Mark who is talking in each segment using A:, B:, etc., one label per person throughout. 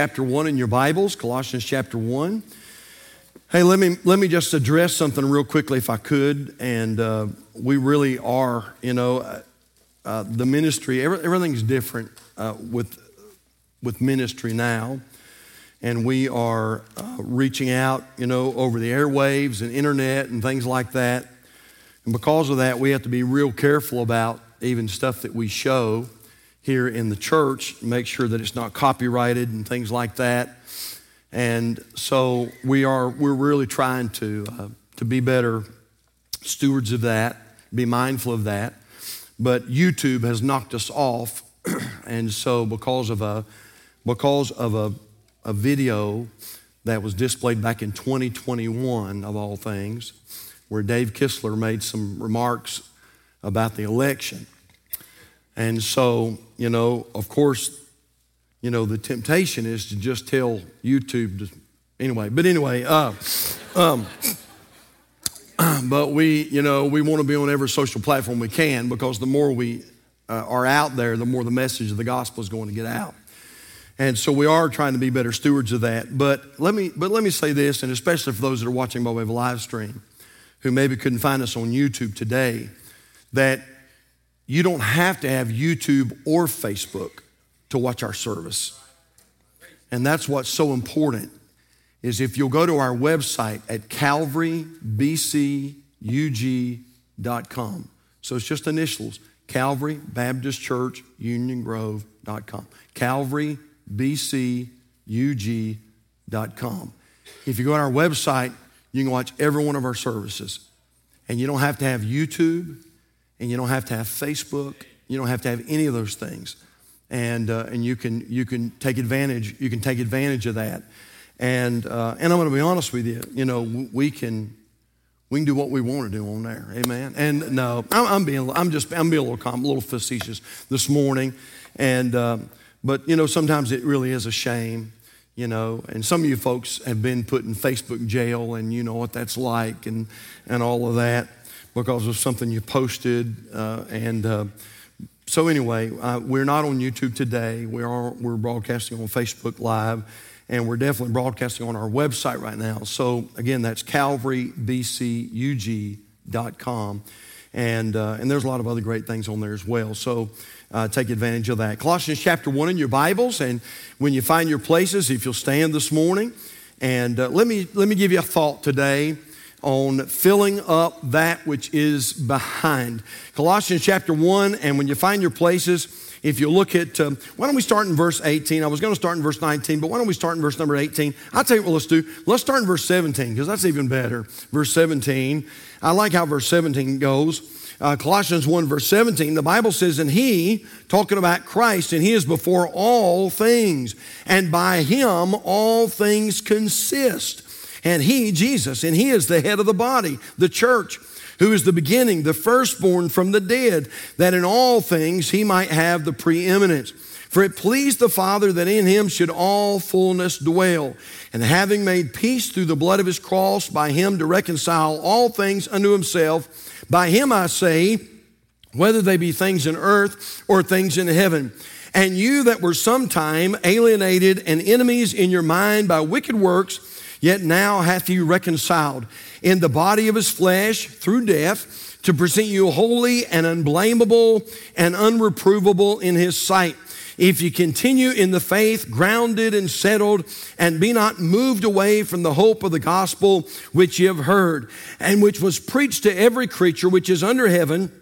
A: chapter 1 in your Bibles, Colossians chapter 1. Hey, let me, let me just address something real quickly if I could. And uh, we really are, you know, uh, uh, the ministry, every, everything's different uh, with, with ministry now. And we are uh, reaching out, you know, over the airwaves and internet and things like that. And because of that, we have to be real careful about even stuff that we show here in the church, make sure that it's not copyrighted and things like that. And so we are we're really trying to uh, to be better stewards of that, be mindful of that. But YouTube has knocked us off, and so because of a because of a, a video that was displayed back in 2021 of all things, where Dave Kistler made some remarks about the election. And so, you know, of course, you know, the temptation is to just tell YouTube to, anyway. But anyway, uh, um, but we, you know, we want to be on every social platform we can because the more we uh, are out there, the more the message of the gospel is going to get out. And so we are trying to be better stewards of that. But let me, but let me say this, and especially for those that are watching by way of a live stream, who maybe couldn't find us on YouTube today, that you don't have to have YouTube or Facebook to watch our service. And that's what's so important is if you'll go to our website at calvarybcug.com. So it's just initials, Calvary Baptist Church Union Grove.com. calvarybcug.com. If you go on our website, you can watch every one of our services. And you don't have to have YouTube and you don't have to have Facebook. You don't have to have any of those things. And, uh, and you, can, you can take advantage, you can take advantage of that. And, uh, and I'm going to be honest with you, you know, we can, we can do what we want to do on there. Amen. And no, I'm, I'm being, I'm just, I'm being a little, a little facetious this morning. And, uh, but you know, sometimes it really is a shame, you know, and some of you folks have been put in Facebook jail and you know what that's like and, and all of that because of something you posted. Uh, and uh, so, anyway, uh, we're not on YouTube today. We are, we're broadcasting on Facebook Live, and we're definitely broadcasting on our website right now. So, again, that's calvarybcug.com. And, uh, and there's a lot of other great things on there as well. So, uh, take advantage of that. Colossians chapter 1 in your Bibles, and when you find your places, if you'll stand this morning, and uh, let, me, let me give you a thought today on filling up that which is behind. Colossians chapter 1, and when you find your places, if you look at, um, why don't we start in verse 18? I was going to start in verse 19, but why don't we start in verse number 18? I'll tell you what let's do. Let's start in verse 17, because that's even better. Verse 17. I like how verse 17 goes. Uh, Colossians 1, verse 17, the Bible says, And he, talking about Christ, and he is before all things, and by him all things consist. And he, Jesus, and he is the head of the body, the church, who is the beginning, the firstborn from the dead, that in all things he might have the preeminence. For it pleased the Father that in him should all fullness dwell. And having made peace through the blood of his cross, by him to reconcile all things unto himself, by him I say, whether they be things in earth or things in heaven. And you that were sometime alienated and enemies in your mind by wicked works, Yet now hath he reconciled in the body of his flesh through death to present you holy and unblameable and unreprovable in his sight. If you continue in the faith, grounded and settled, and be not moved away from the hope of the gospel which ye have heard, and which was preached to every creature which is under heaven,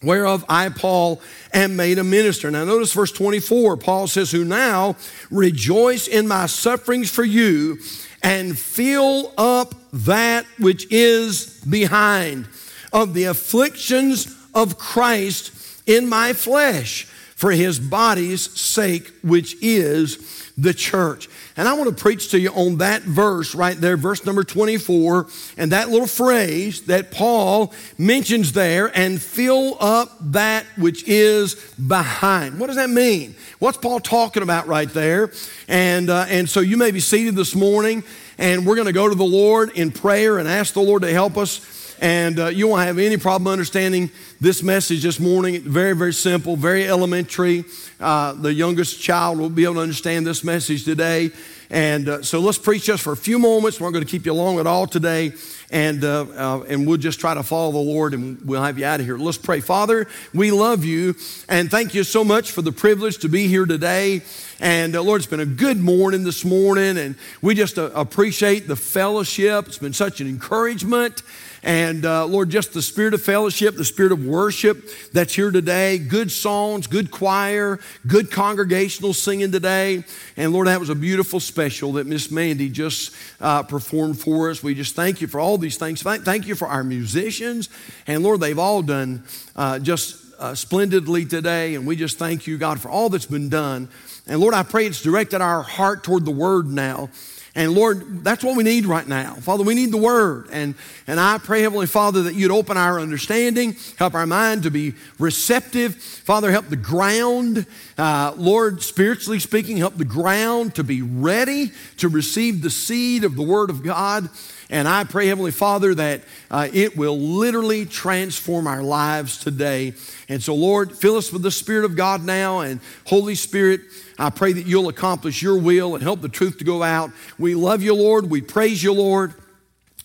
A: whereof I, Paul, am made a minister. Now, notice verse 24. Paul says, Who now rejoice in my sufferings for you and fill up that which is behind of the afflictions of Christ in my flesh for his body's sake, which is the church. And I want to preach to you on that verse right there, verse number 24, and that little phrase that Paul mentions there, and fill up that which is behind. What does that mean? What's Paul talking about right there? And, uh, and so you may be seated this morning, and we're going to go to the Lord in prayer and ask the Lord to help us and uh, you won't have any problem understanding this message this morning. Very, very simple, very elementary. Uh, the youngest child will be able to understand this message today. And uh, so let's preach just for a few moments. We're not going to keep you long at all today. And, uh, uh, and we'll just try to follow the Lord and we'll have you out of here. Let's pray. Father, we love you and thank you so much for the privilege to be here today. And uh, Lord, it's been a good morning this morning, and we just uh, appreciate the fellowship. It's been such an encouragement. And uh, Lord, just the spirit of fellowship, the spirit of worship that's here today, good songs, good choir, good congregational singing today. And Lord, that was a beautiful special that Miss Mandy just uh, performed for us. We just thank you for all these things. Thank you for our musicians. And Lord, they've all done uh, just uh, splendidly today. And we just thank you, God, for all that's been done. And Lord, I pray it's directed our heart toward the word now. And Lord, that's what we need right now. Father, we need the Word. And, and I pray, Heavenly Father, that you'd open our understanding, help our mind to be receptive. Father, help the ground, uh, Lord, spiritually speaking, help the ground to be ready to receive the seed of the Word of God. And I pray, Heavenly Father, that uh, it will literally transform our lives today. And so, Lord, fill us with the Spirit of God now. And Holy Spirit, I pray that you'll accomplish your will and help the truth to go out. We love you, Lord. We praise you, Lord.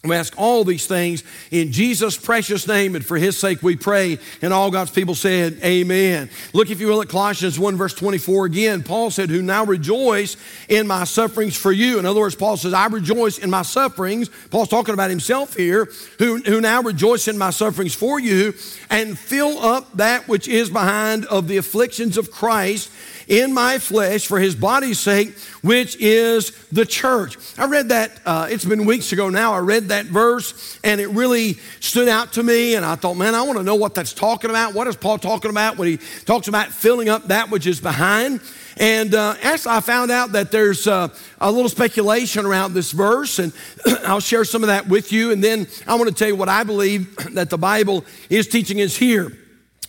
A: We ask all these things in Jesus' precious name, and for his sake we pray. And all God's people said, Amen. Look, if you will, at Colossians 1, verse 24 again. Paul said, Who now rejoice in my sufferings for you. In other words, Paul says, I rejoice in my sufferings. Paul's talking about himself here, who, who now rejoice in my sufferings for you, and fill up that which is behind of the afflictions of Christ in my flesh for his body's sake, which is the church. I read that, uh, it's been weeks ago now. I read that verse and it really stood out to me. And I thought, man, I want to know what that's talking about. What is Paul talking about when he talks about filling up that which is behind? And uh, as I found out that there's uh, a little speculation around this verse, and I'll share some of that with you. And then I want to tell you what I believe that the Bible is teaching us here.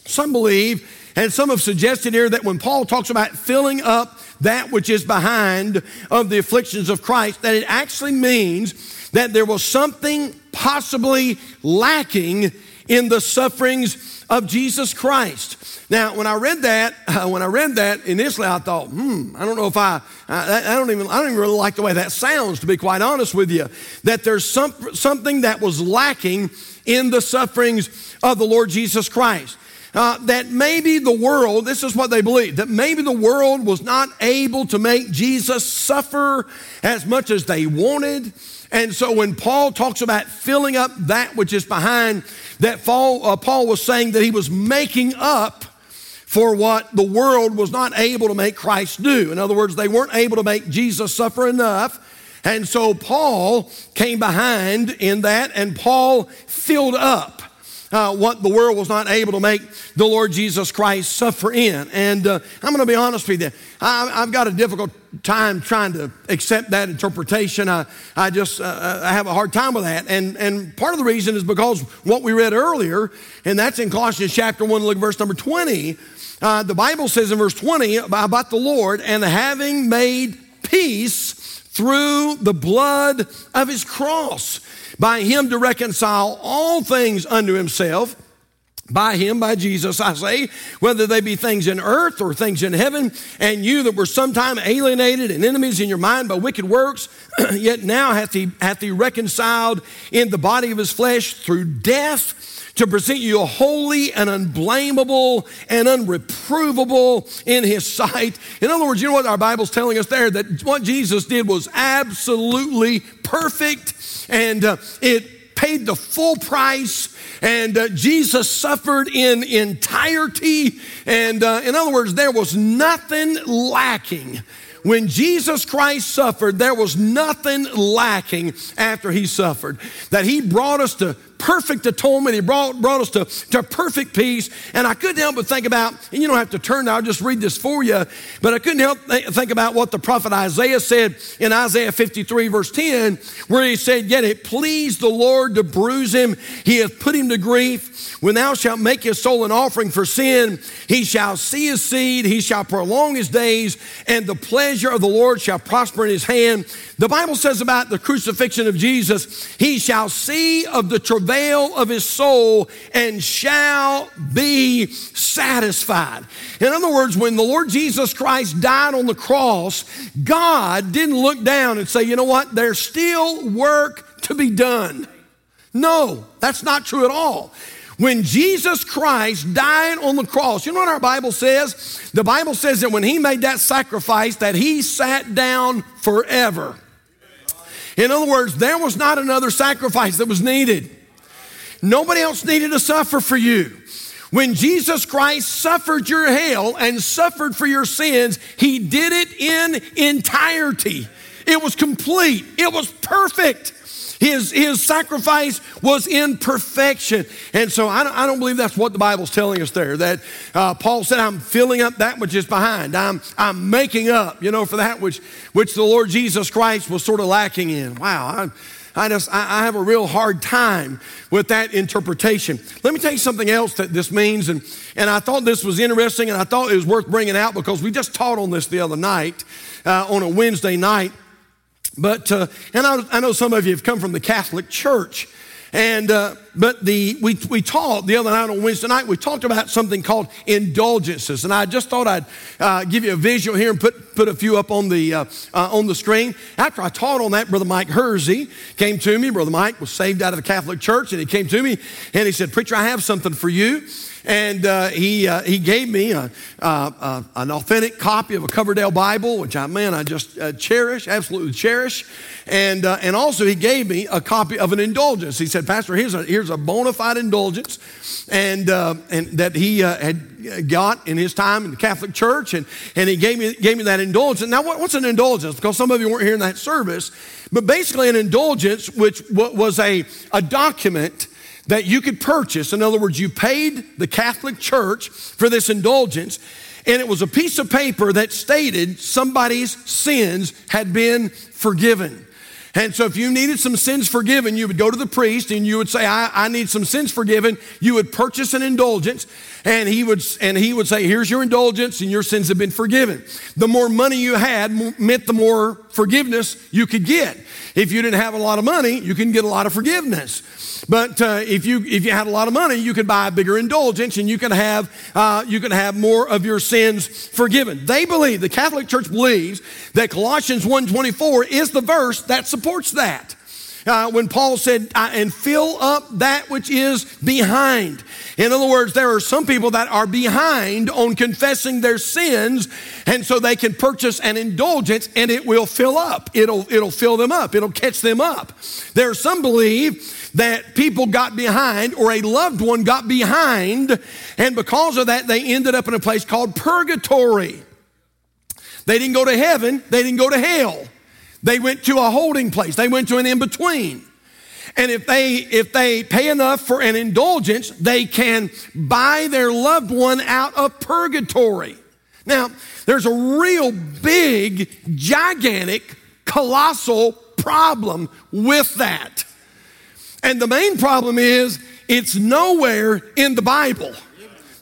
A: Some believe and some have suggested here that when Paul talks about filling up that which is behind of the afflictions of Christ, that it actually means that there was something possibly lacking in the sufferings of Jesus Christ. Now, when I read that, uh, when I read that initially, I thought, hmm, I don't know if I, I, I, don't even, I don't even really like the way that sounds, to be quite honest with you. That there's some, something that was lacking in the sufferings of the Lord Jesus Christ uh, that maybe the world, this is what they believe, that maybe the world was not able to make Jesus suffer as much as they wanted. And so when Paul talks about filling up that which is behind, that Paul, uh, Paul was saying that he was making up for what the world was not able to make Christ do. In other words, they weren't able to make Jesus suffer enough. And so Paul came behind in that, and Paul filled up uh, what the world was not able to make the Lord Jesus Christ suffer in. And uh, I'm going to be honest with you, I, have got a difficult time trying to accept that interpretation. I, I just uh, uh, I have a hard time with that. And, and part of the reason is because what we read earlier, and that's in Colossians chapter 1, look verse number 20. Uh, the Bible says in verse 20 about the Lord, and having made peace through the blood of his cross by him to reconcile all things unto himself. By him, by Jesus, I say, whether they be things in earth or things in heaven, and you that were sometime alienated and enemies in your mind by wicked works, yet now hath he, hath he reconciled in the body of his flesh through death to present you a holy and unblameable and unreprovable in his sight. In other words, you know what our Bible's telling us there? That what Jesus did was absolutely perfect and uh, it paid the full price. And uh, Jesus suffered in entirety. And uh, in other words, there was nothing lacking. When Jesus Christ suffered, there was nothing lacking after he suffered. That he brought us to perfect atonement. He brought, brought us to, to perfect peace. And I couldn't help but think about, and you don't have to turn now, I'll just read this for you, but I couldn't help think about what the prophet Isaiah said in Isaiah 53, verse 10, where he said, Yet it pleased the Lord to bruise him, he hath put him to grief. When thou shalt make his soul an offering for sin, he shall see his seed, he shall prolong his days, and the pleasure of the Lord shall prosper in his hand. The Bible says about the crucifixion of Jesus, he shall see of the travail travail of his soul and shall be satisfied. In other words, when the Lord Jesus Christ died on the cross, God didn't look down and say, you know what, there's still work to be done. No, that's not true at all. When Jesus Christ died on the cross, you know what our Bible says? The Bible says that when he made that sacrifice that he sat down forever. In other words, there was not another sacrifice that was needed. Nobody else needed to suffer for you. When Jesus Christ suffered your hell and suffered for your sins, he did it in entirety. It was complete. It was perfect. His, his sacrifice was in perfection. And so I don't, I don't believe that's what the Bible's telling us there. That uh, Paul said, I'm filling up that which is behind. I'm, I'm making up, you know, for that which, which the Lord Jesus Christ was sort of lacking in. Wow. I, I just, I, I have a real hard time with that interpretation. Let me tell you something else that this means. And, and I thought this was interesting and I thought it was worth bringing out because we just taught on this the other night, uh, on a Wednesday night. But, uh, and I, I, know some of you have come from the Catholic Church. And, uh, but the, we, we talked the other night on Wednesday night, we talked about something called indulgences. And I just thought I'd uh, give you a visual here and put, put a few up on the, uh, uh, on the screen. After I taught on that, Brother Mike Hersey came to me. Brother Mike was saved out of the Catholic Church, and he came to me and he said, Preacher, I have something for you and uh, he, uh, he gave me a, uh, an authentic copy of a Coverdale Bible, which I, man, I just uh, cherish, absolutely cherish. And, uh, and also, he gave me a copy of an indulgence. He said, Pastor, here's a, here's a bona fide indulgence and, uh, and that he had got in his time in the Catholic Church. And, and he gave me, gave me that indulgence. Now, what, what's an indulgence? Because some of you weren't here in that service. But basically, an indulgence, which was a, a document that you could purchase. In other words, you paid the Catholic Church for this indulgence, and it was a piece of paper that stated somebody's sins had been forgiven. And so, if you needed some sins forgiven, you would go to the priest and you would say, I, I, need some sins forgiven. You would purchase an indulgence, and he, would, and he would say, Here's your indulgence, and your sins have been forgiven. The more money you had meant the more forgiveness you could get. If you didn't have a lot of money, you can get a lot of forgiveness. But uh, if you if you had a lot of money, you could buy a bigger indulgence, and you can have uh, you can have more of your sins forgiven. They believe the Catholic Church believes that Colossians 1:24 is the verse that supports that. Uh, when Paul said, and fill up that which is behind. In other words, there are some people that are behind on confessing their sins, and so they can purchase an indulgence and it will fill up. It'll, it'll fill them up, it'll catch them up. There are some believe that people got behind or a loved one got behind, and because of that, they ended up in a place called purgatory. They didn't go to heaven, they didn't go to hell. They went to a holding place, they went to an in between. And if they if they pay enough for an indulgence, they can buy their loved one out of purgatory. Now, there's a real big, gigantic, colossal problem with that. And the main problem is it's nowhere in the Bible.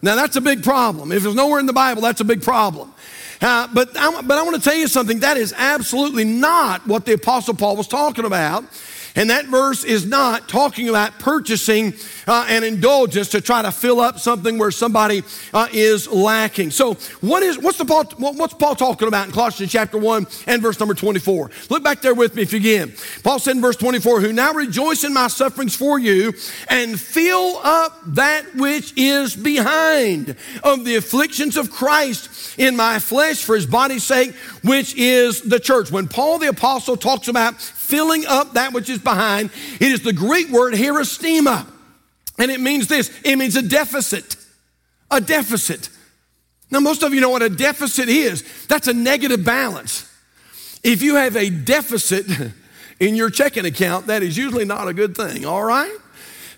A: Now, that's a big problem. If it's nowhere in the Bible, that's a big problem. Uh, but, I, but I want to tell you something that is absolutely not what the Apostle Paul was talking about. And that verse is not talking about purchasing uh, an indulgence to try to fill up something where somebody uh, is lacking. So, what is what's the Paul, what's Paul talking about in Colossians chapter one and verse number twenty four? Look back there with me if you can. Paul said in verse twenty four, "Who now rejoice in my sufferings for you, and fill up that which is behind of the afflictions of Christ in my flesh for His body's sake, which is the church." When Paul the apostle talks about filling up that which is behind. It is the Greek word husterema. And it means this it means a deficit. A deficit. Now, most of you know what a deficit is that's a negative balance. If you have a deficit in your checking account, that is usually not a good thing, all right?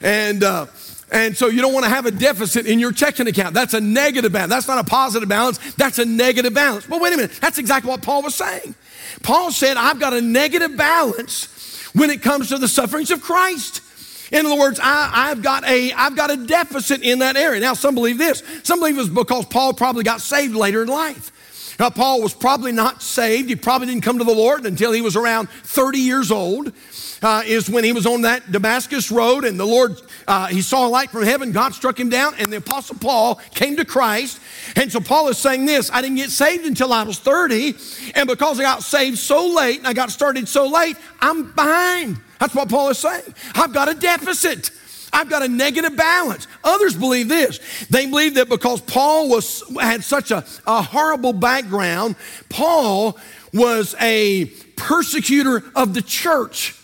A: And, uh, and so you don't want to have a deficit in your checking account. That's a negative balance. That's not a positive balance. That's a negative balance. But wait a minute. That's exactly what Paul was saying. Paul said, I've got a negative balance when it comes to the sufferings of Christ. In other words, I, have got a, I've got a deficit in that area. Now, some believe this. Some believe it's because Paul probably got saved later in life. Now, Paul was probably not saved. He probably didn't come to the Lord until he was around 30 years old. Uh, is when he was on that Damascus road and the Lord, uh, he saw a light from heaven, God struck him down, and the Apostle Paul came to Christ. And so Paul is saying this I didn't get saved until I was 30, and because I got saved so late and I got started so late, I'm behind. That's what Paul is saying. I've got a deficit. I've got a negative balance. Others believe this. They believe that because Paul was, had such a, a horrible background, Paul was a persecutor of the church.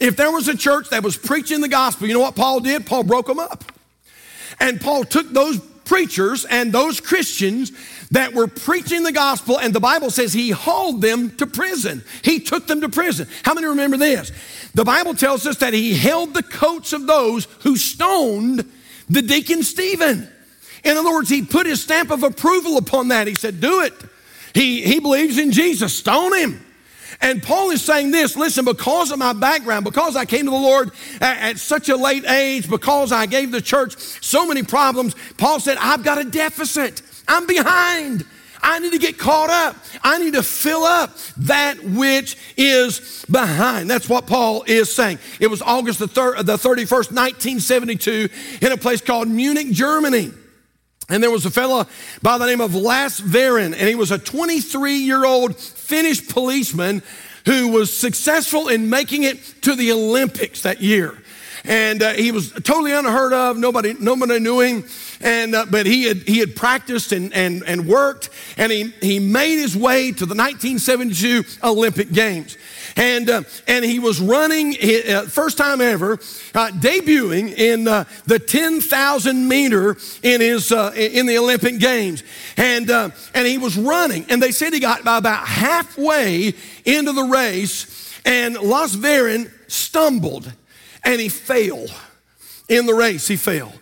A: If there was a church that was preaching the gospel, you know what Paul did? Paul broke them up. And Paul took those preachers and those Christians that were preaching the gospel, and the Bible says he hauled them to prison. He took them to prison. How many remember this? The Bible tells us that he held the coats of those who stoned the deacon Stephen. In other words, he put his stamp of approval upon that. He said, Do it. He, he believes in Jesus, stone him. And Paul is saying this listen, because of my background, because I came to the Lord at, at, such a late age, because I gave the church so many problems, Paul said, I've got a deficit. I'm behind. I need to get caught up. I need to fill up that which is behind. That's what Paul is saying. It was August the, thir- the 31st, 1972, in a place called Munich, Germany. And there was a fellow by the name of Lasse Viren, and he was a 23 year old Finnish policeman who was successful in making it to the Olympics that year. And uh, he was totally unheard of. Nobody, nobody knew him. And, uh, but he had, he had practiced and, and, and worked, and he, he made his way to the 1972 Olympic Games. And, uh, and he was running, uh, first time ever, uh, debuting in uh, the 10,000 meter in, his, uh, in the Olympic Games. And, and he was running, and they said he got about halfway into the race, and Lasse Viren stumbled and he fell in the race. He fell.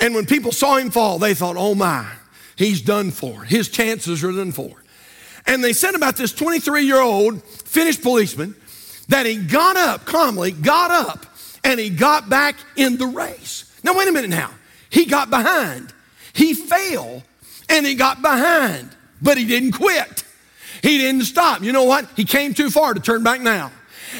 A: And when people saw him fall, they thought, oh my, he's done for. His chances are done for. And they said about this 23 year old Finnish policeman that he got up calmly, got up, and he got back in the race. Now, wait a minute now. He got behind. He fell and he got behind, but he didn't quit. He didn't stop. You know what? He came too far to turn back now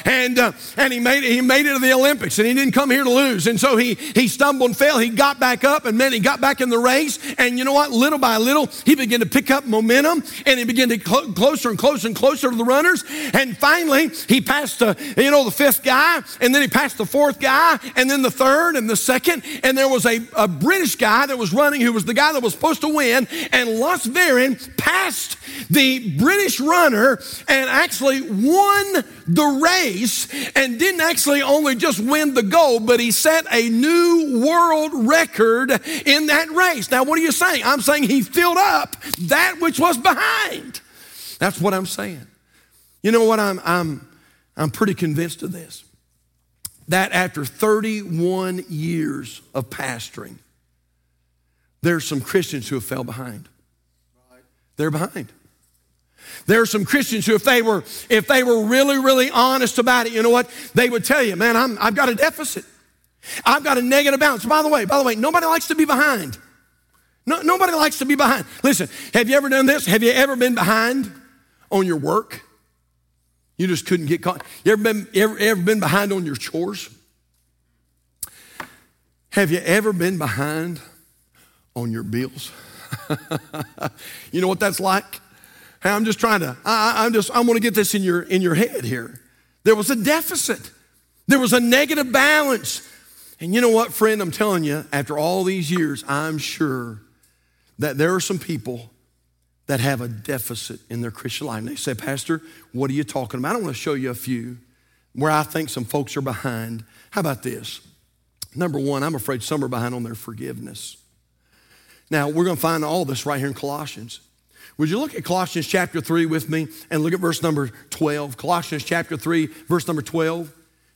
A: and uh, and he made it, he made it to the Olympics, and he didn't come here to lose. And so he he stumbled and fell. He got back up, and man, he got back in the race. And you know what? Little by little, he began to pick up momentum, and he began to cl- closer and closer and closer to the runners. And finally, he passed the you know the fifth guy, and then he passed the fourth guy, and then the third and the second. And there was a, a British guy that was running, who was the guy that was supposed to win, and Lasse Viren passed the British runner and actually won the race and didn't actually only just win the gold, but he set a new world record in that race. Now, what are you saying? I'm saying he filled up that which was behind. That's what I'm saying. You know what? I'm, I'm, I'm pretty convinced of this. That after 31 years of pastoring, there's some Christians who have fell behind. They're behind. There are some Christians who, if they were, if they were really, really honest about it, you know what? They would tell you, man, I'm, I've got a deficit. I've got a negative balance. By the way, by the way, nobody likes to be behind. No, nobody likes to be behind. Listen, have you ever done this? Have you ever been behind on your work? You just couldn't get caught. You ever been, ever, ever been behind on your chores? Have you ever been behind on your bills? you know what that's like? Hey, I'm just trying to, I, am just, I want to get this in your, in your head here. There was a deficit. There was a negative balance. And you know what, friend, I'm telling you, after all these years, I'm sure that there are some people that have a deficit in their Christian life. And they say, Pastor, what are you talking about? I want to show you a few where I think some folks are behind. How about this? Number one, I'm afraid some are behind on their forgiveness. Now, we're going to find all this right here in Colossians. Would you look at Colossians chapter 3 with me and look at verse number 12? Colossians chapter 3, verse number 12.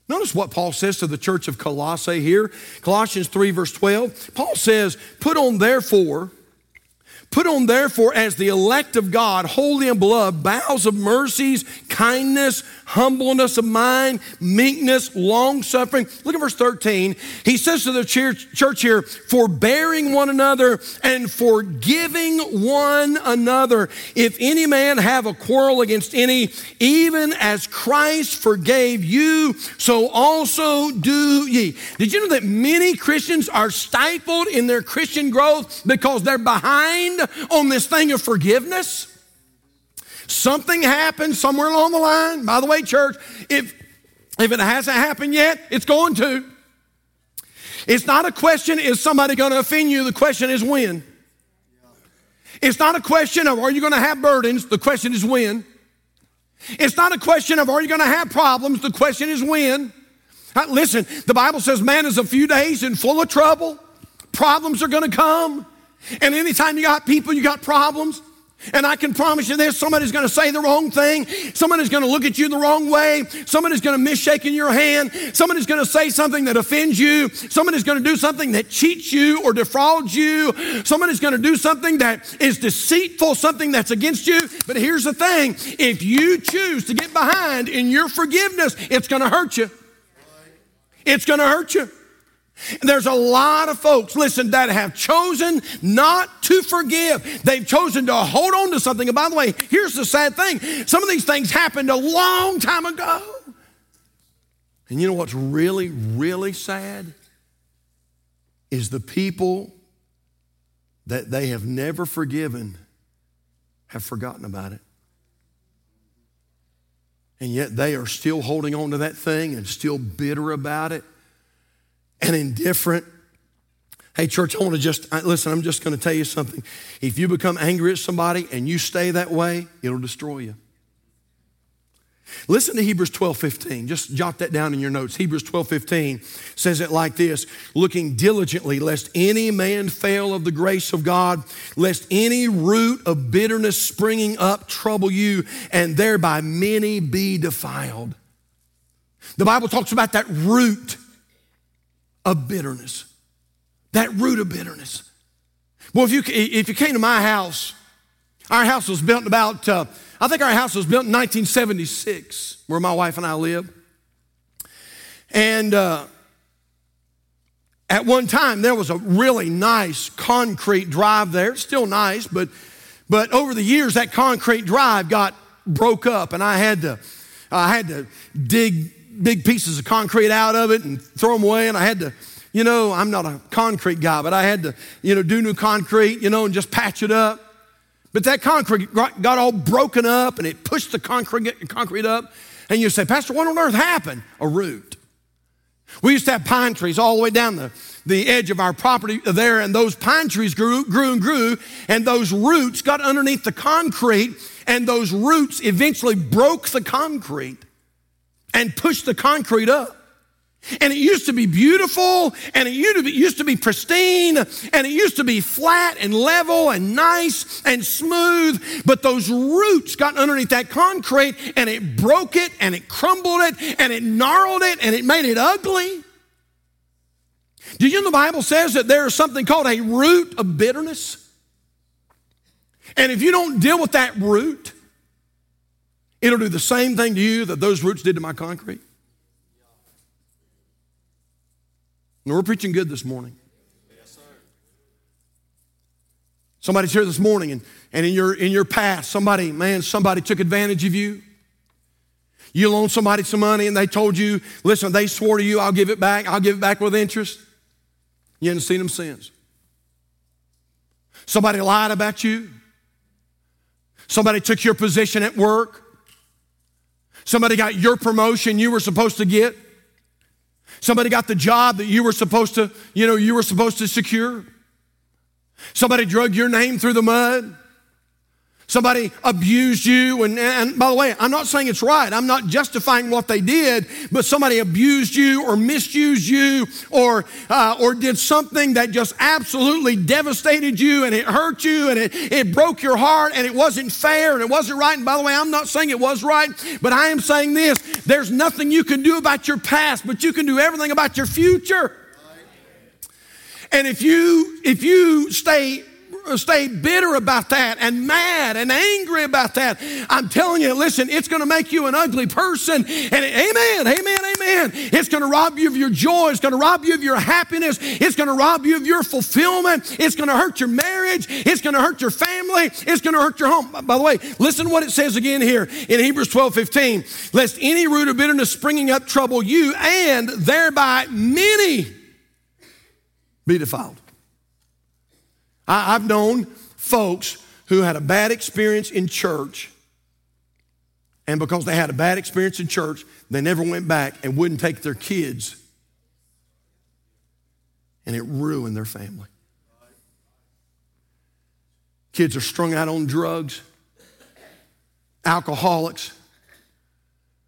A: Notice what Paul says to the church of Colossae here. Colossians 3, verse 12. Paul says, Put on therefore, put on therefore as the elect of God, holy and beloved, bowels of mercies, kindness, humbleness of mind, meekness, long suffering. Look at verse 13. He says to the church, church here, forbearing one another and forgiving one another. If any man have a quarrel against any, even as Christ forgave you, so also do ye. Did you know that many Christians are stifled in their Christian growth because they're behind on this thing of forgiveness? Something happened somewhere along the line. By the way, church, if, if it hasn't happened yet, it's going to. It's not a question, is somebody going to offend you? The question is when. It's not a question of are you going to have burdens? The question is when. It's not a question of are you going to have problems? The question is when. Uh, listen, the Bible says man is a few days and full of trouble. Problems are going to come. And anytime you got people, you got problems. And I can promise you this somebody's going to say the wrong thing. Somebody's going to look at you the wrong way. Somebody's going to miss shaking your hand. Somebody's going to say something that offends you. Somebody's going to do something that cheats you or defrauds you. Somebody's going to do something that is deceitful, something that's against you. But here's the thing if you choose to get behind in your forgiveness, it's going to hurt you. It's going to hurt you. There's a lot of folks, listen, that have chosen not to forgive. They've chosen to hold on to something. And by the way, here's the sad thing some of these things happened a long time ago. And you know what's really, really sad? Is the people that they have never forgiven have forgotten about it. And yet they are still holding on to that thing and still bitter about it and indifferent. Hey, church, I want to just listen, I'm just going to tell you something. If you become angry at somebody and you stay that way, it'll destroy you. Listen to Hebrews 12 15. Just jot that down in your notes. Hebrews 12 15 says it like this looking diligently, lest any man fail of the grace of God, lest any root of bitterness springing up trouble you, and thereby many be defiled. The Bible talks about that root of bitterness. That root of bitterness. Well, if you, if you came to my house, our house was built about, uh, I think our house was built in 1976, where my wife and I live. And uh, at one time, there was a really nice concrete drive there. Still nice, but, but over the years, that concrete drive got broke up, and I had to, I had to dig big pieces of concrete out of it and throw them away. And I had to, you know, I'm not a concrete guy, but I had to, you know, do new concrete, you know, and just patch it up. But that concrete got all broken up and it pushed the concrete, concrete up. And you say, Pastor, what on earth happened? A root. We used to have pine trees all the way down the, the edge of our property there, and those pine trees grew, grew and grew, and those roots got underneath the concrete, and those roots eventually broke the concrete and push the concrete up. And it used to be beautiful and it used to be, pristine and it used to be flat and level and nice and smooth. But those roots got underneath that concrete and it broke it and it crumbled it and it gnarled it and it made it ugly. Do you know the Bible says that there is something called a root of bitterness? And if you don't deal with that root, It'll do the same thing to you that those roots did to my concrete. And we're preaching good this morning. Somebody's here this morning, and, and in, your, in your past, somebody, man, somebody took advantage of you. You loaned somebody some money, and they told you, listen, they swore to you, I'll give it back, I'll give it back with interest. You haven't seen them since. Somebody lied about you. Somebody took your position at work. Somebody got your promotion you were supposed to get. Somebody got the job that you were supposed to, you know, you were supposed to secure. Somebody drug your name through the mud. Somebody abused you, and, and, by the way, I'm not saying it's right. I'm not justifying what they did, but somebody abused you or misused you or, uh, or did something that just absolutely devastated you and it hurt you and it, it broke your heart and it wasn't fair and it wasn't right. And by the way, I'm not saying it was right, but I am saying this there's nothing you can do about your past, but you can do everything about your future. And if you if you stay stay bitter about that and mad and angry about that, I'm telling you, listen, it's going to make you an ugly person. And amen, amen, amen. It's going to rob you of your joy. It's going to rob you of your happiness. It's going to rob you of your fulfillment. It's going to hurt your marriage. It's going to hurt your family. It's going to hurt your home. By the way, listen what it says again here in Hebrews 12 15. Lest any root of bitterness springing up trouble you and thereby many be defiled. I, have known folks who had a bad experience in church, and because they had a bad experience in church, they never went back and wouldn't take their kids, and it ruined their family. Kids are strung out on drugs, alcoholics.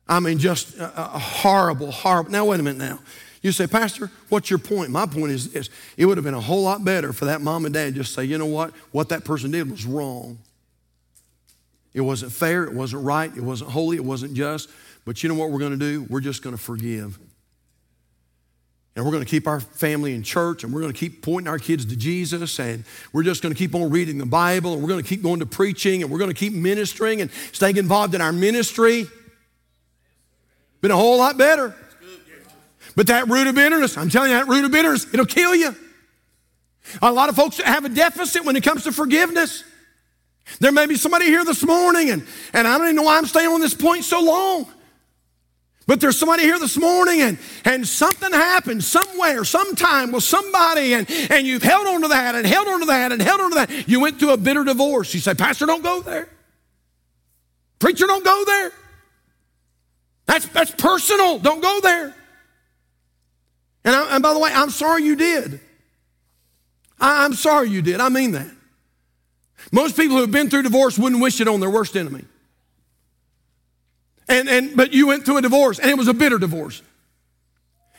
A: I mean, just a, a horrible, horrible. Now, wait a minute now. You say, Pastor, what's your point? My point is this it would have been a whole lot better for that mom and dad just say, you know what? What that person did was wrong. It wasn't fair, it wasn't right, it wasn't holy, it wasn't just. But you know what we're going to do? We're just going to forgive. And we're going to keep our family in church and we're going to keep pointing our kids to Jesus and we're just going to keep on reading the Bible and we're going to keep going to preaching and we're going to keep ministering and staying involved in our ministry. Been a whole lot better. But that root of bitterness, I'm telling you, that root of bitterness, it'll kill you. A lot of folks have a deficit when it comes to forgiveness. There may be somebody here this morning, and, and I don't even know why I'm staying on this point so long. But there's somebody here this morning and, and something happened somewhere, sometime with somebody, and, and you've held on to that and held on to that and held on to that. You went through a bitter divorce. You say, Pastor, don't go there. Preacher, don't go there. That's, that's personal. Don't go there. And, I, and by the way, I'm sorry you did. I, I'm sorry you did. I mean that. Most people who have been through divorce wouldn't wish it on their worst enemy. And, and, but you went through a divorce, and it was a bitter divorce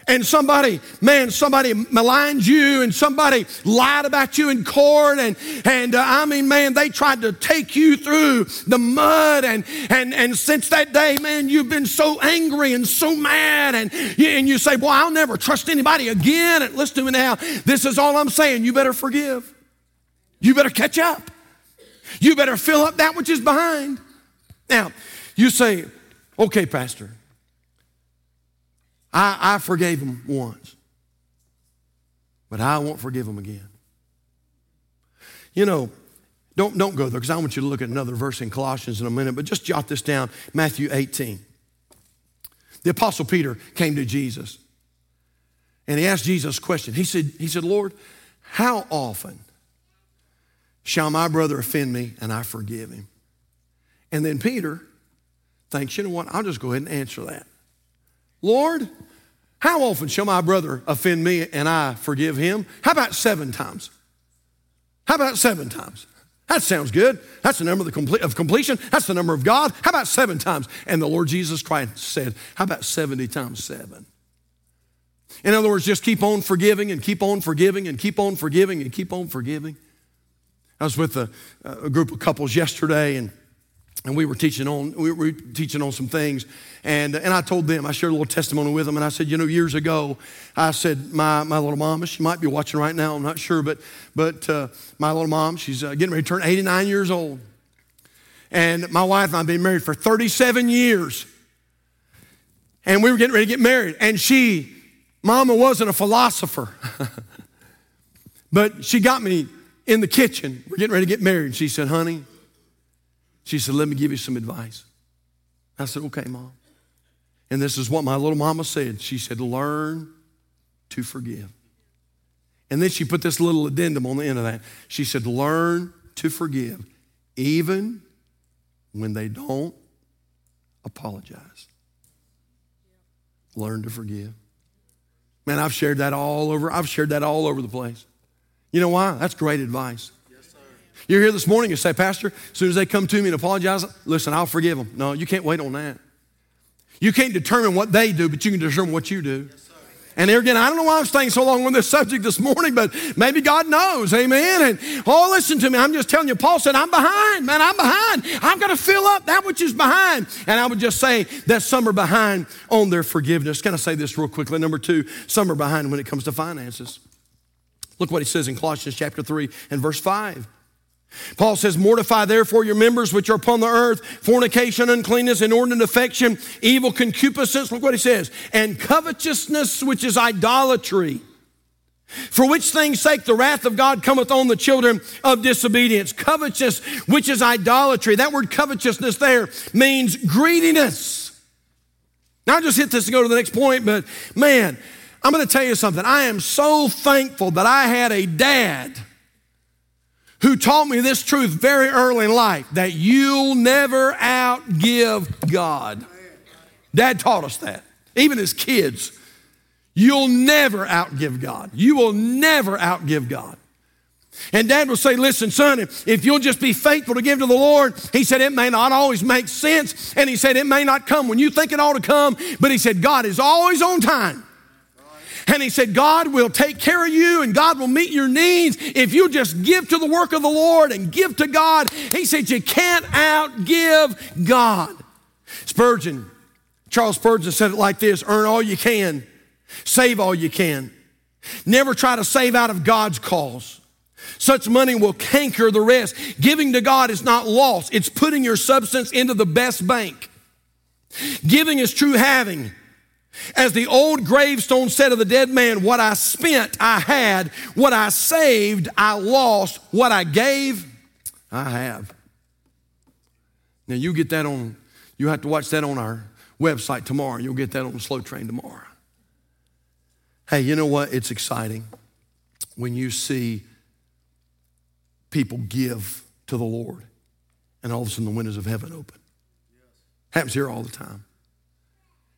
A: and somebody, man, somebody maligned you and somebody lied about you in court and, and uh, I mean, man, they tried to take you through the mud and, and, and since that day, man, you've been so angry and so mad and you, and you say, boy, I'll never trust anybody again. And listen to me now. This is all I'm saying. You better forgive. You better catch up. You better fill up that which is behind. Now, you say, okay, Pastor, I, I forgave him once, but I won't forgive him again. You know, don't, don't go there because I want you to look at another verse in Colossians in a minute, but just jot this down Matthew 18. The Apostle Peter came to Jesus and he asked Jesus a question. He said, he said, Lord, how often shall my brother offend me and I forgive him? And then Peter thinks, you know what? I'll just go ahead and answer that. Lord, how often shall my brother offend me and I forgive him? How about seven times? How about seven times? That sounds good. That's the number of, the of completion. That's the number of God. How about seven times? And the Lord Jesus Christ said, How about 70 times seven? In other words, just keep on forgiving and keep on forgiving and keep on forgiving and keep on forgiving. I was with a, a group of couples yesterday and and we were teaching on we were teaching on some things. And, and i told them i shared a little testimony with them. And i said you know years ago i said my, my little mama she might be watching right now i'm not sure but but uh, my little mom she's uh, getting ready to turn 89 years old. And my wife and i've been married for 37 years. And we were getting ready to get married. And she mama wasn't a philosopher but she got me in the kitchen. We're getting ready to get married. She said honey she said, Let me give you some advice. I said, Okay, mom. And this is what my little mama said. She said, Learn to forgive. And then she put this little addendum on the end of that. She said, Learn to forgive, even when they don't apologize. Learn to forgive. Man, I've shared that all over. I've shared that all over the place. You know why? That's great advice. You're here this morning and say, Pastor, as soon as they come to me and apologize, listen, I'll forgive them. No, you can't wait on that. You can't determine what they do, but you can determine what you do. And there again, I don't know why I'm staying so long on this subject this morning, but maybe God knows. Amen. And oh, listen to me. I'm just telling you, Paul said, I'm behind, man. I'm behind. Got to fill up that which is behind. And I would just say that some are behind on their forgiveness. Can I say this real quickly? Number two, some are behind when it comes to finances. Look what he says in Colossians chapter 3 and verse 5. Paul says, Mortify therefore your members which are upon the earth fornication, uncleanness, inordinate affection, evil concupiscence. Look what he says, and covetousness, which is idolatry. For which things sake the wrath of God cometh on the children of disobedience. Covetousness, which is idolatry. That word covetousness there means greediness. Now, I'll just hit this to go to the next point, but man, I'm going to tell you something. I am so thankful that I had a dad who taught me this truth very early in life that you'll never outgive God. Dad taught us that, even as kids. You'll never outgive God. You will never outgive God. And dad would say, Listen, son, if, you'll just be faithful to give to the Lord, he said, it may not always make sense. And he said, it may not come when you think it ought to come. But he said, God is always on time. And he said, God will take care of you and God will meet your needs if you just give to the work of the Lord and give to God. He said, You can't outgive God. Spurgeon, Charles Spurgeon said it like this earn all you can, save all you can. Never try to save out of God's cause. Such money will canker the rest. Giving to God is not loss, it's putting your substance into the best bank. Giving is true having. As the old gravestone said of the dead man, what I spent, I had. What I saved, I lost. What I gave, I have. Now you get that on, you have to watch that on our website tomorrow. You'll get that on the slow train tomorrow. Hey, you know what? It's exciting when you see people give to the Lord and all of a sudden the windows of heaven open. Happens here all the time.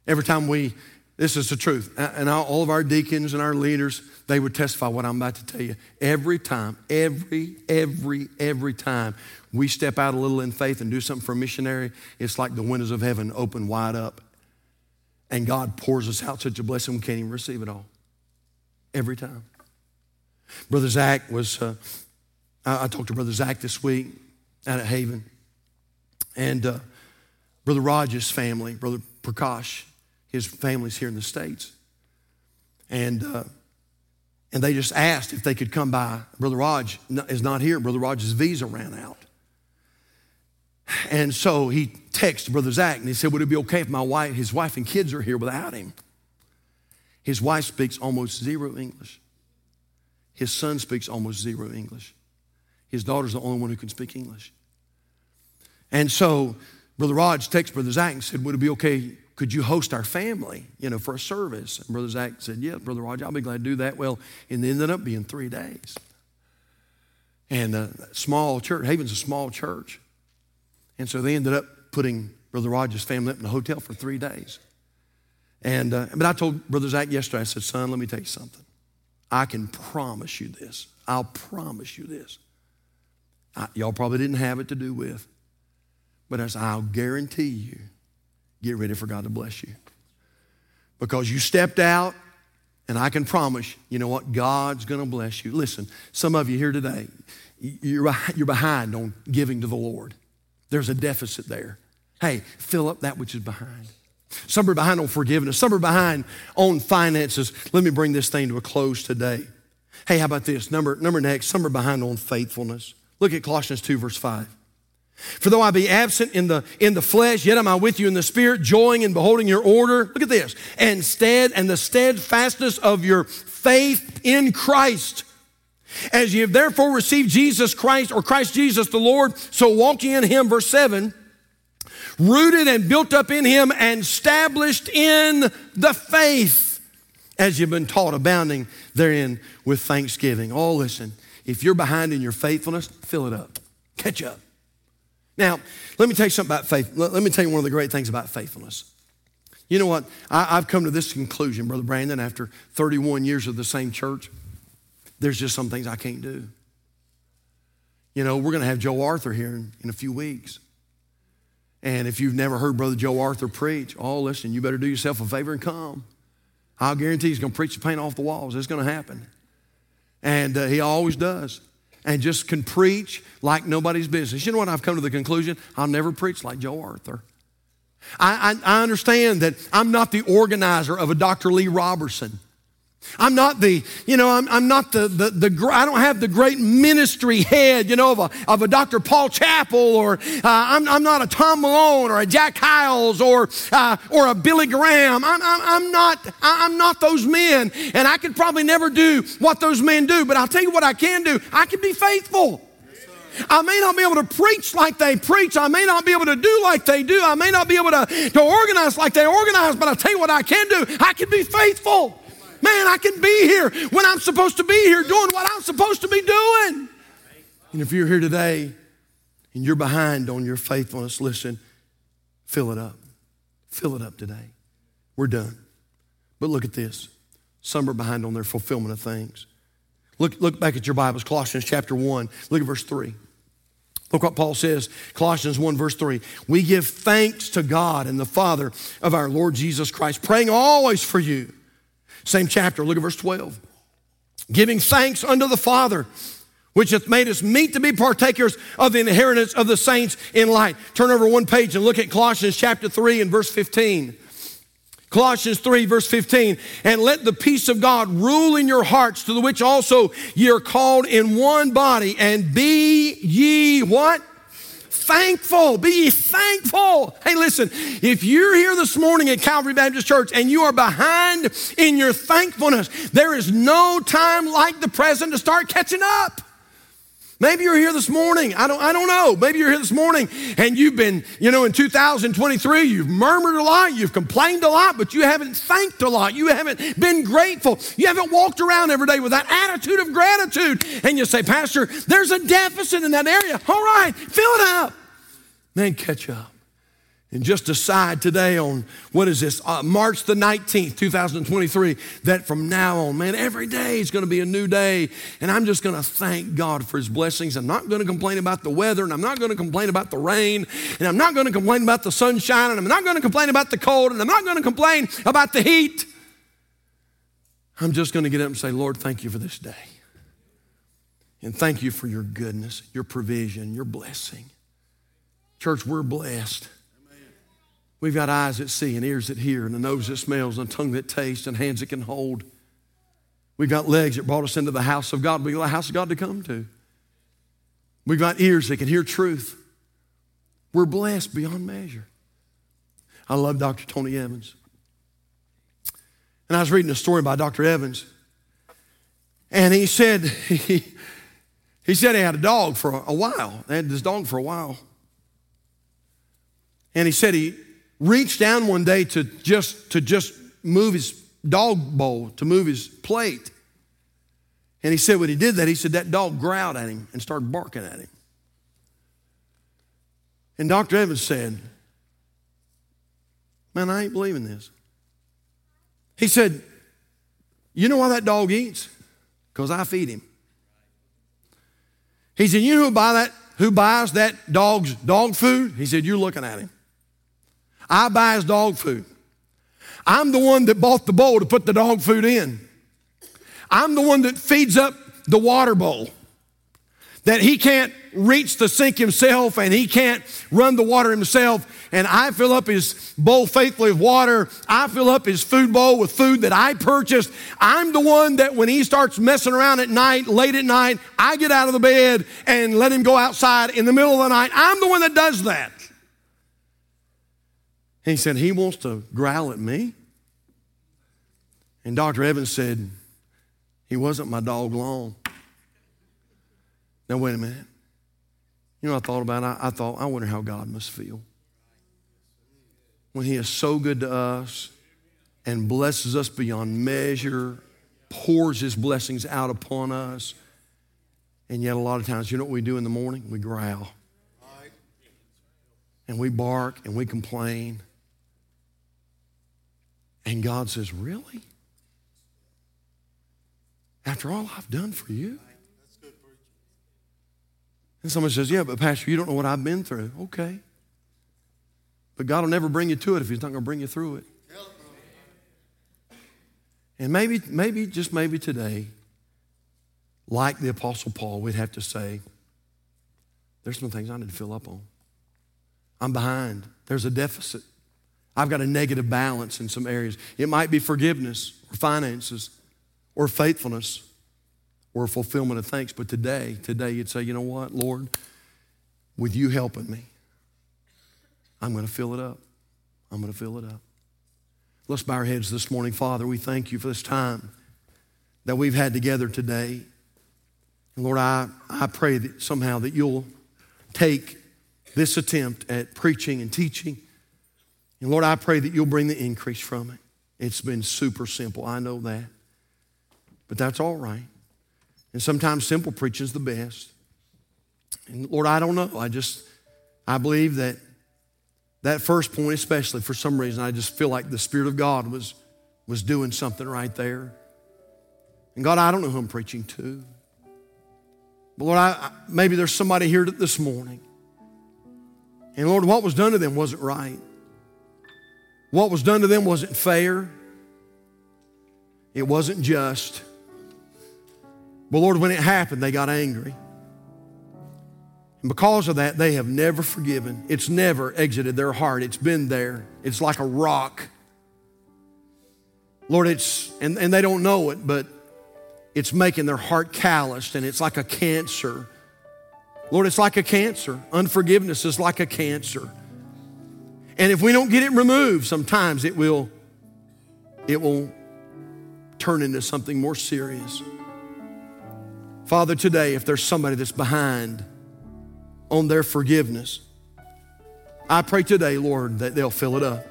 A: Every time we, this is the truth, and all of our deacons and our leaders, they would testify what I'm about to tell you. Every time, every, every, every time we step out a little in faith and do something for a missionary, it's like the windows of heaven open wide up. And God pours us out such a blessing we can't even receive it all. Every time. Brother Zach was, uh, I, I, talked to Brother Zach this week out at Haven. And uh, Brother Rogers' family, Brother Prakash, his family's here in the States. And, uh, and they just asked if they could come by. Brother Raj is not here. Brother Raj's visa ran out. And so he texted Brother Zach and he said, Would it be okay if my wife, his wife and kids are here without him? His wife speaks almost zero English. His son speaks almost zero English. His daughter's the only one who can speak English. And so Brother Raj texted Brother Zach and said, Would it be okay could you host our family, you know, for a service? And Brother Zach said, yeah, Brother Roger, I'll be glad to do that. Well, and it ended up being three days. And a uh, small church, Haven's a small church. And so they ended up putting Brother Roger's family up in a hotel for three days. And, uh, but I told Brother Zach yesterday, I said, son, let me tell you something. I can promise you this. I'll promise you this. I, y'all probably didn't have it to do with, but as I'll guarantee you, get ready for God to bless you. Because you stepped out, and I can promise, you know what? God's going to bless you. Listen, some of you here today, you're, you're behind on giving to the Lord. There's a deficit there. Hey, fill up that which is behind. Some are behind on forgiveness. Some are behind on finances. Let me bring this thing to a close today. Hey, how about this? Number, number next, some are behind on faithfulness. Look at Colossians 2, verse 5. For though I be absent in the, in the flesh, yet am I with you in the spirit, joying and beholding your order. Look at this. And stead and the steadfastness of your faith in Christ. As ye have therefore received Jesus Christ or Christ Jesus the Lord, so walk ye in him, verse 7, rooted and built up in him and established in the faith, as you've been taught, abounding therein with thanksgiving. Oh, listen, if you're behind in your faithfulness, fill it up. Catch up. Now, let me tell you something about faith. Let, me tell you one of the great things about faithfulness. You know what? I, have come to this conclusion, Brother Brandon, after 31 years of the same church. There's just some things I can't do. You know, we're going to have Joe Arthur here in, in a few weeks. And if you've never heard Brother Joe Arthur preach, oh, listen, you better do yourself a favor and come. I'll guarantee he's going to preach the paint off the walls. It's going to happen. And uh, he always does and just can preach like nobody's business. You know what? I've come to the conclusion I'll never preach like Joe Arthur. I, I, I understand that I'm not the organizer of a Dr. Lee Roberson. I'm not the, you know, I'm, I'm not the, the, the, I don't have the great ministry head, you know, of a, of a Dr. Paul Chappell, or uh, I'm, I'm not a Tom Malone or a Jack Hyles or, uh, or a Billy Graham. I'm, I'm, I'm, not, I'm not those men, and I could probably never do what those men do, but I'll tell you what I can do. I can be faithful. I may not be able to preach like they preach. I may not be able to do like they do. I may not be able to, to organize like they organize, but I'll tell you what I can do. I can be faithful. Man, I can be here when I'm supposed to be here doing what I'm supposed to be doing. And if you're here today and you're behind on your faithfulness, listen, fill it up. Fill it up today. We're done. But look at this. Some are behind on their fulfillment of things. Look, look back at your Bibles, Colossians chapter 1. Look at verse 3. Look what Paul says, Colossians 1, verse 3. We give thanks to God and the Father of our Lord Jesus Christ, praying always for you same chapter, look at verse 12. Giving thanks unto the Father, which hath made us meet to be partakers of the inheritance of the saints in light. Turn over one page and look at Colossians chapter 3 and verse 15. Colossians 3, verse 15, and let the peace of God rule in your hearts, to the which also ye are called in one body, and be ye what? Thankful. Be ye thankful. Hey, listen, if you're here this morning at Calvary Baptist Church and you are behind in your thankfulness, there is no time like the present to start catching up. Maybe you're here this morning. I don't, I don't know. Maybe you're here this morning and you've been, you know, in 2023, you've murmured a lot, you've complained a lot, but you haven't thanked a lot. You haven't been grateful. You haven't walked around every day with that attitude of gratitude. And you say, Pastor, there's a deficit in that area. All right, fill it up. Then catch up. And just decide today on what is this, uh, March the 19th, 2023, that from now on, man, every day is going to be a new day. And I'm just going to thank God for his blessings. I'm not going to complain about the weather, and I'm not going to complain about the rain, and I'm not going to complain about the sunshine, and I'm not going to complain about the cold, and I'm not going to complain about the heat. I'm just going to get up and say, Lord, thank you for this day. And thank you for your goodness, your provision, your blessing. Church, we're blessed. We've got eyes that see and ears that hear and a nose that smells and a tongue that tastes and hands that can hold. We've got legs that brought us into the house of God. We've got a house of God to come to. We've got ears that can hear truth. We're blessed beyond measure. I love Dr. Tony Evans. And I was reading a story by Dr. Evans. And he said he, he said he had a dog for a while. They had this dog for a while. And he said he reached down one day to just, to just move his dog bowl, to move his plate. And he said when he did that, he said that dog growled at him and started barking at him. And Dr. Evans said, Man, I ain't believing this. He said, You know why that dog eats? Because I feed him. He said, You know who buy that who buys that dog's dog food? He said, You're looking at him. I buy his dog food. I'm the one that bought the bowl to put the dog food in. I'm the one that feeds up the water bowl. That he can't reach the sink himself and he can't run the water himself. And I fill up his bowl faithfully with water. I fill up his food bowl with food that I purchased. I'm the one that when he starts messing around at night, late at night, I get out of the bed and let him go outside in the middle of the night. I'm the one that does that. He said, He wants to growl at me. And Dr. Evans said, He wasn't my dog long. Now, wait a minute. You know I thought about? I, I thought, I wonder how God must feel. When He is so good to us and blesses us beyond measure, pours His blessings out upon us. And yet, a lot of times, you know what we do in the morning? We growl. And we bark and we complain. And God says, Really? After all I've done for you? And someone says, Yeah, but Pastor, you don't know what I've been through. Okay. But God will never bring you to it if He's not going to bring you through it. And maybe, maybe, just maybe today, like the Apostle Paul, we'd have to say, There's some things I need to fill up on. I'm behind. There's a deficit. I've got a negative balance in some areas. It might be forgiveness or finances. or faithfulness or fulfillment of thanks. But today, today you'd say, you know what, Lord, with you helping me, I'm going to fill it up. I'm going to fill it up. Let's bow our heads this morning. Father, we thank you for this time that we've had together today. And Lord, I, I pray that somehow that you'll take this attempt at preaching and teaching. And Lord, I pray that you'll bring the increase from it. It's been super simple. I know that. But that's all right. And sometimes simple preaching is the best. And Lord, I don't know. I just, I believe that that first point, especially for some reason, I just feel like the Spirit of God was, was doing something right there. And God, I don't know who I'm preaching to. But Lord, I, maybe there's somebody here this morning. And Lord, what was done to them wasn't right. What was done to them wasn't fair. It wasn't just. But Lord, when it happened, they got angry. And because of that, they have never forgiven. It's never exited their heart. It's been there. It's like a rock. Lord, it's, and, and they don't know it, but it's making their heart calloused and it's like a cancer. Lord, it's like a cancer. Unforgiveness is like a cancer. And if we don't get it removed, sometimes it will, it will turn into something more serious. Father, today, if there's somebody that's behind on their forgiveness, I pray today, Lord, that they'll fill it up.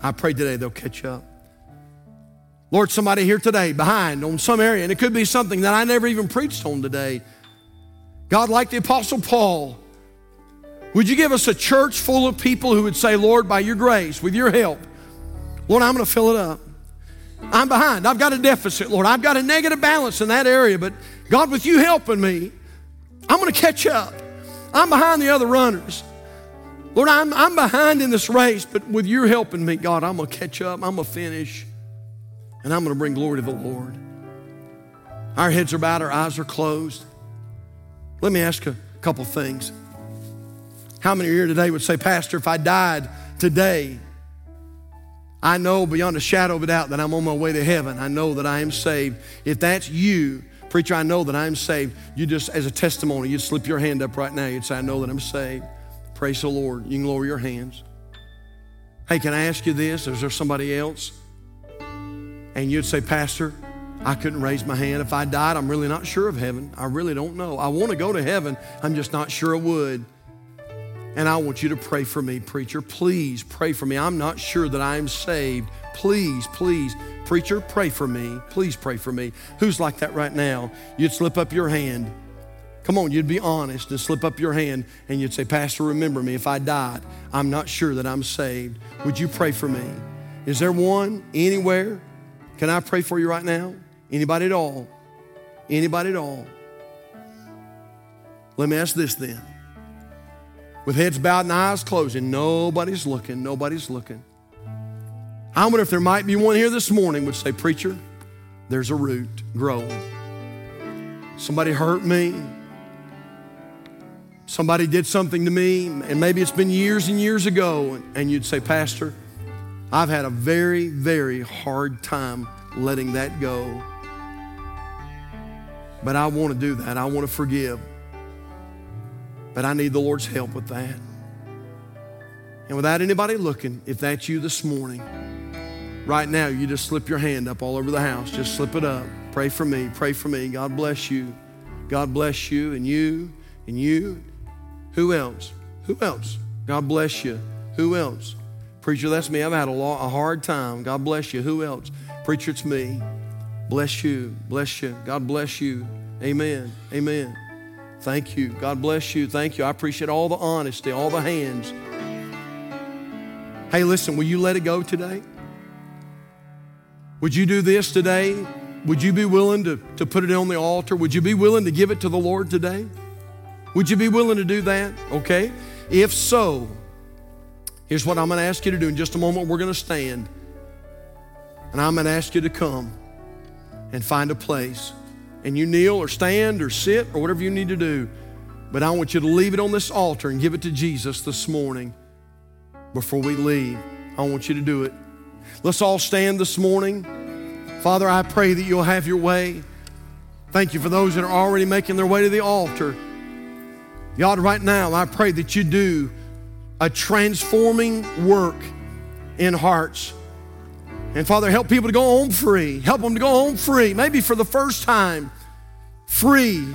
A: I pray today they'll catch up. Lord, somebody here today behind on some area, and it could be something that I never even preached on today. God, like the Apostle Paul, would you give us a church full of people who would say, Lord, by your grace, with your help, Lord, I'm going to fill it up. I'm behind. I've got a deficit, Lord. I've got a negative balance in that area, but God, with you helping me, I'm going to catch up. I'm behind the other runners. Lord, I'm, I'm behind in this race, but with your helping me, God, I'm going to catch up. I'm going to finish and I'm going to bring glory to the Lord. Our heads are bowed, our eyes are closed. Let me ask a couple things. How many here today would say, Pastor, if I died today, I know beyond a shadow of a doubt that I'm on my way to heaven. I know that I am saved. If that's you, preacher, I know that I'm saved. You just, as a testimony, you'd slip your hand up right now. You'd say, I know that I'm saved. Praise the Lord. You can lower your hands. Hey, can I ask you this? Is there somebody else? and you'd say, Pastor, I couldn't raise my hand. If I died, I'm really not sure of heaven. I really don't know. I want to go to heaven, I'm just not sure I would. And I want you to pray for me, preacher. Please pray for me. I'm not sure that I'm saved. Please, please, preacher, pray for me. Please pray for me. Who's like that right now? You'd slip up your hand. Come on, you'd be honest and slip up your hand and you'd say, Pastor, remember me. If I died, I'm not sure that I'm saved. Would you pray for me? Is there one anywhere? Can I pray for you right now? Anybody at all? Anybody at all? Let me ask this then. With heads bowed and eyes closed, and nobody's looking, nobody's looking. I wonder if there might be one here this morning would say, Preacher, there's a root growing. Somebody hurt me. Somebody did something to me, and maybe it's been years and years ago, and you'd say, Pastor, I've had a very, very hard time letting that go. But I want to do that. I want to forgive. But I need the Lord's help with that. And without anybody looking, if that's you this morning, right now, you just slip your hand up all over the house. Just slip it up. Pray for me. Pray for me. God bless you. God bless you and you and you. Who else? Who else? God bless you. Who else? Preacher, that's me. I've had a, a hard time. God bless you. Who else? Preacher, it's me. Bless you. Bless you. God bless you. Amen. Amen. Thank you. God bless you. Thank you. I appreciate all the honesty, all the hands. Hey, listen, will you let it go today? Would you do this today? Would you be willing to, to put it on the altar? Would you be willing to give it to the Lord today? Would you be willing to do that? Okay. If so, Here's what I'm going to ask you to do. In just a moment, we're going to stand. And I'm going to ask you to come and find a place. And you kneel or stand or sit or whatever you need to do. But I want you to leave it on this altar and give it to Jesus this morning before we leave. I want you to do it. Let's all stand this morning. Father, I pray that you'll have your way. Thank you for those that are already making their way to the altar. God, right now, I pray that you do a transforming work in hearts. And Father, help people to go home free. Help them to go home free, maybe for the first time, free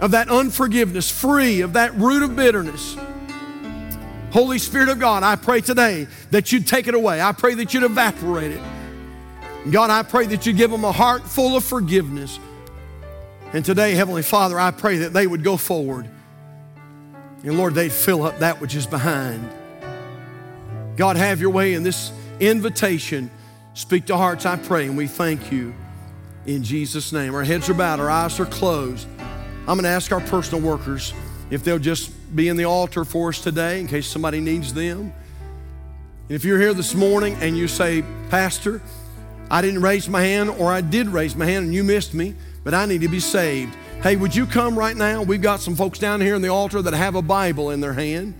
A: of that unforgiveness, free of that root of bitterness. Holy Spirit of God, I pray today that you'd take it away. I pray that you'd evaporate it. God, I pray that you give them a heart full of forgiveness. And today, Heavenly Father, I pray that they would go forward. And Lord, they'd fill up that which is behind. God, have your way in this invitation. Speak to hearts, I pray, and we thank you in Jesus' name. Our heads are bowed, our eyes are closed. I'm going to ask our personal workers if they'll just be in the altar for us today in case somebody needs them. And if you're here this morning and you say, Pastor, I didn't raise my hand, or I did raise my hand and you missed me, but I need to be saved. Hey, would you come right now? We've got some folks down here in the altar that have a Bible in their hand.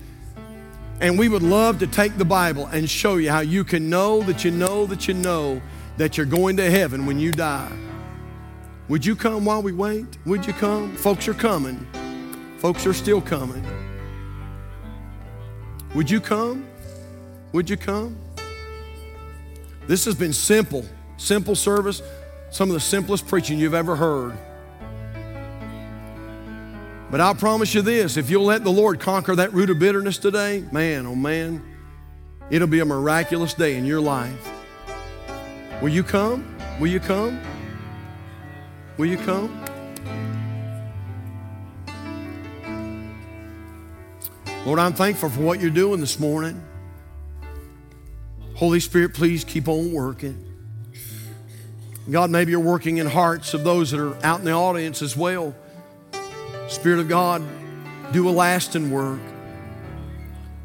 A: And we would love to take the Bible and show you how you can know that you know that you know that you're going to heaven when you die. Would you come while we wait? Would you come? Folks are coming. Folks are still coming. Would you come? Would you come? This has been simple, simple service, some of the simplest preaching you've ever heard. But I'll promise you this if you'll let the Lord conquer that root of bitterness today, man, oh man, it'll be a miraculous day in your life. Will you come? Will you come? Will you come? Lord, I'm thankful for what you're doing this morning. Holy Spirit, please keep on working. God, maybe you're working in hearts of those that are out in the audience as well. Spirit of God, do a lasting work.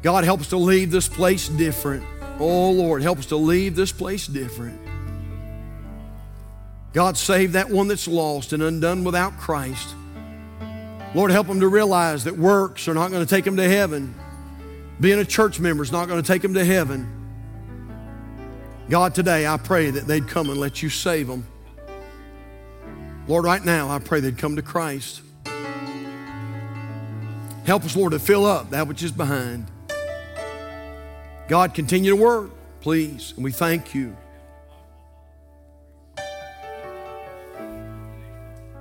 A: God, help us to leave this place different. Oh, Lord, help us to leave this place different. God, save that one that's lost and undone without Christ. Lord, help them to realize that works are not going to take them to heaven. Being a church member is not going to take them to heaven. God, today I pray that they'd come and let you save them. Lord, right now I pray they'd come to Christ. Help us, Lord, to fill up that which is behind. God, continue to work, please. And we thank you.